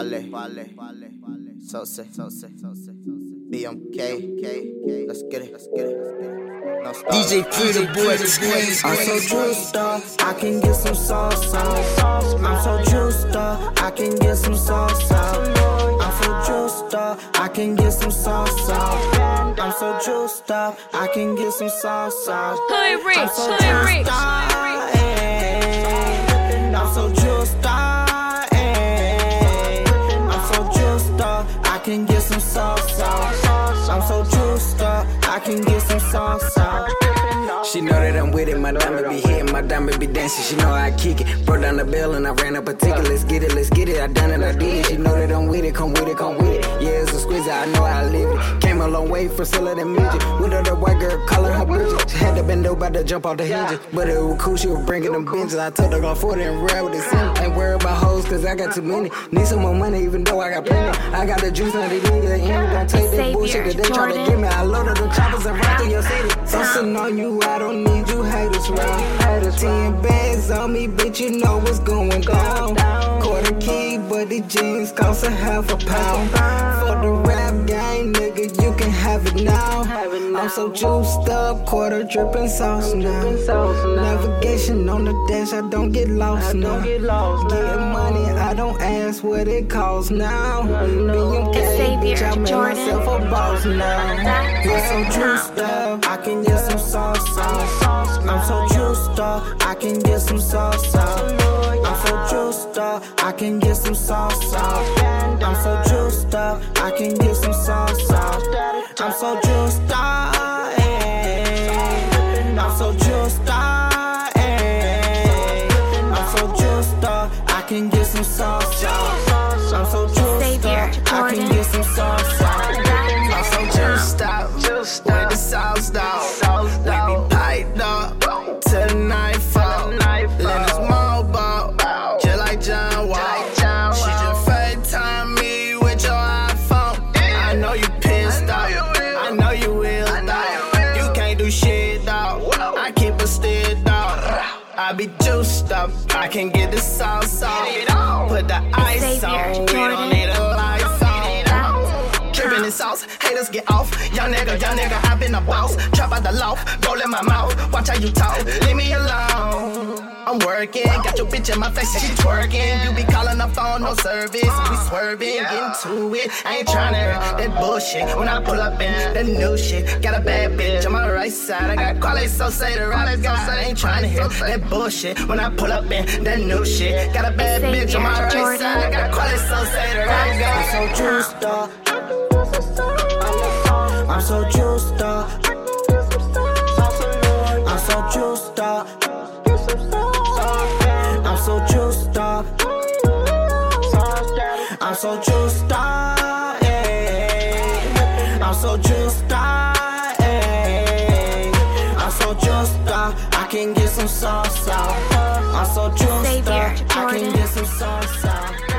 Pale, Pale, So say, so say, so say, BMK, let's get it, let's get it, let's get it. No stop. DJ Pretty Boy, I'm so juiced up, I can get some sauce out. I'm so juiced up, I can get some sauce out. I'm so juiced up, I can get some sauce out. I'm so juiced up, I can get some sauce out. Hood rich, I'm hood rich. I'm so juiced up, Can get some sauce out. I'm so juiced up, I can get some sauce out. She know that I'm with it, my diamond be hitting, my diamond be dancing. She know I kick it. Brought down the bell and I ran up a ticket. Let's get it, let's get it. I done it, I did it. She know that I'm with it, come with it, come with it. Yeah, it's a squeeze, I know I live it. Came a long way from selling that midget. With her, the white girl calling her Bridget. She had to bend over to jump off the hinges. But it was cool, she was bringing them benches. I told her go 40 and ride with the sin. Ain't worried about hoes, cause I got too many. Need some more money, even though I got plenty. I got the juice, now they need the end. Don't take that bullshit, cause they try to give me. I loaded the choppers and run through your city. Something on you, I don't need you haters round. Ten bags on me, bitch, you know what's going down. Quarter but the jeans cost a half a pound. For the rap gang, nigga, you can have it now. I'm so juiced up, quarter dripping sauce now. Navigation on the dash, I don't get lost now. Getting money, I don't ask what it costs now. BMK, bitch, I made Jordan. myself a boss now. Is so juiced up, I can get some sauce out. I'm so juiced up, I can get some sauce up, I can get some sauce out. I'm so juiced up, I can get some sauce out. I'm so juiced up, I know you pissed off. I know you will, dog. You can't do shit, dog. I keep a still, dog. I be juiced up, I can get the sauce off. Put the ice on, we Jordan. don't need a lights on. Drippin' in sauce, haters get off. Young nigga, young nigga, I been a boss. Trap out the loft, roll in my mouth. Watch how you talk, leave me alone. I'm working, got your bitch in my face, she twerking. You be calling the phone, no service. We swerving, getting to it. I ain't tryna hear that bullshit. When I pull up in the new shit, got a bad bitch on my right side. I got quality, so say the right guy. I ain't tryna hear that bullshit. When I pull up in that new shit, got a bad bitch on my right side. I got quality, so say the right guy. I'm so juiced up. I'm so juiced up. I'm so juiced up. I'm so juiced up. So juiced up. yeah. I'm so juiced up. yeah. I'm so juiced up. I can get some sauce out. I'm so juiced up. I can get some sauce out.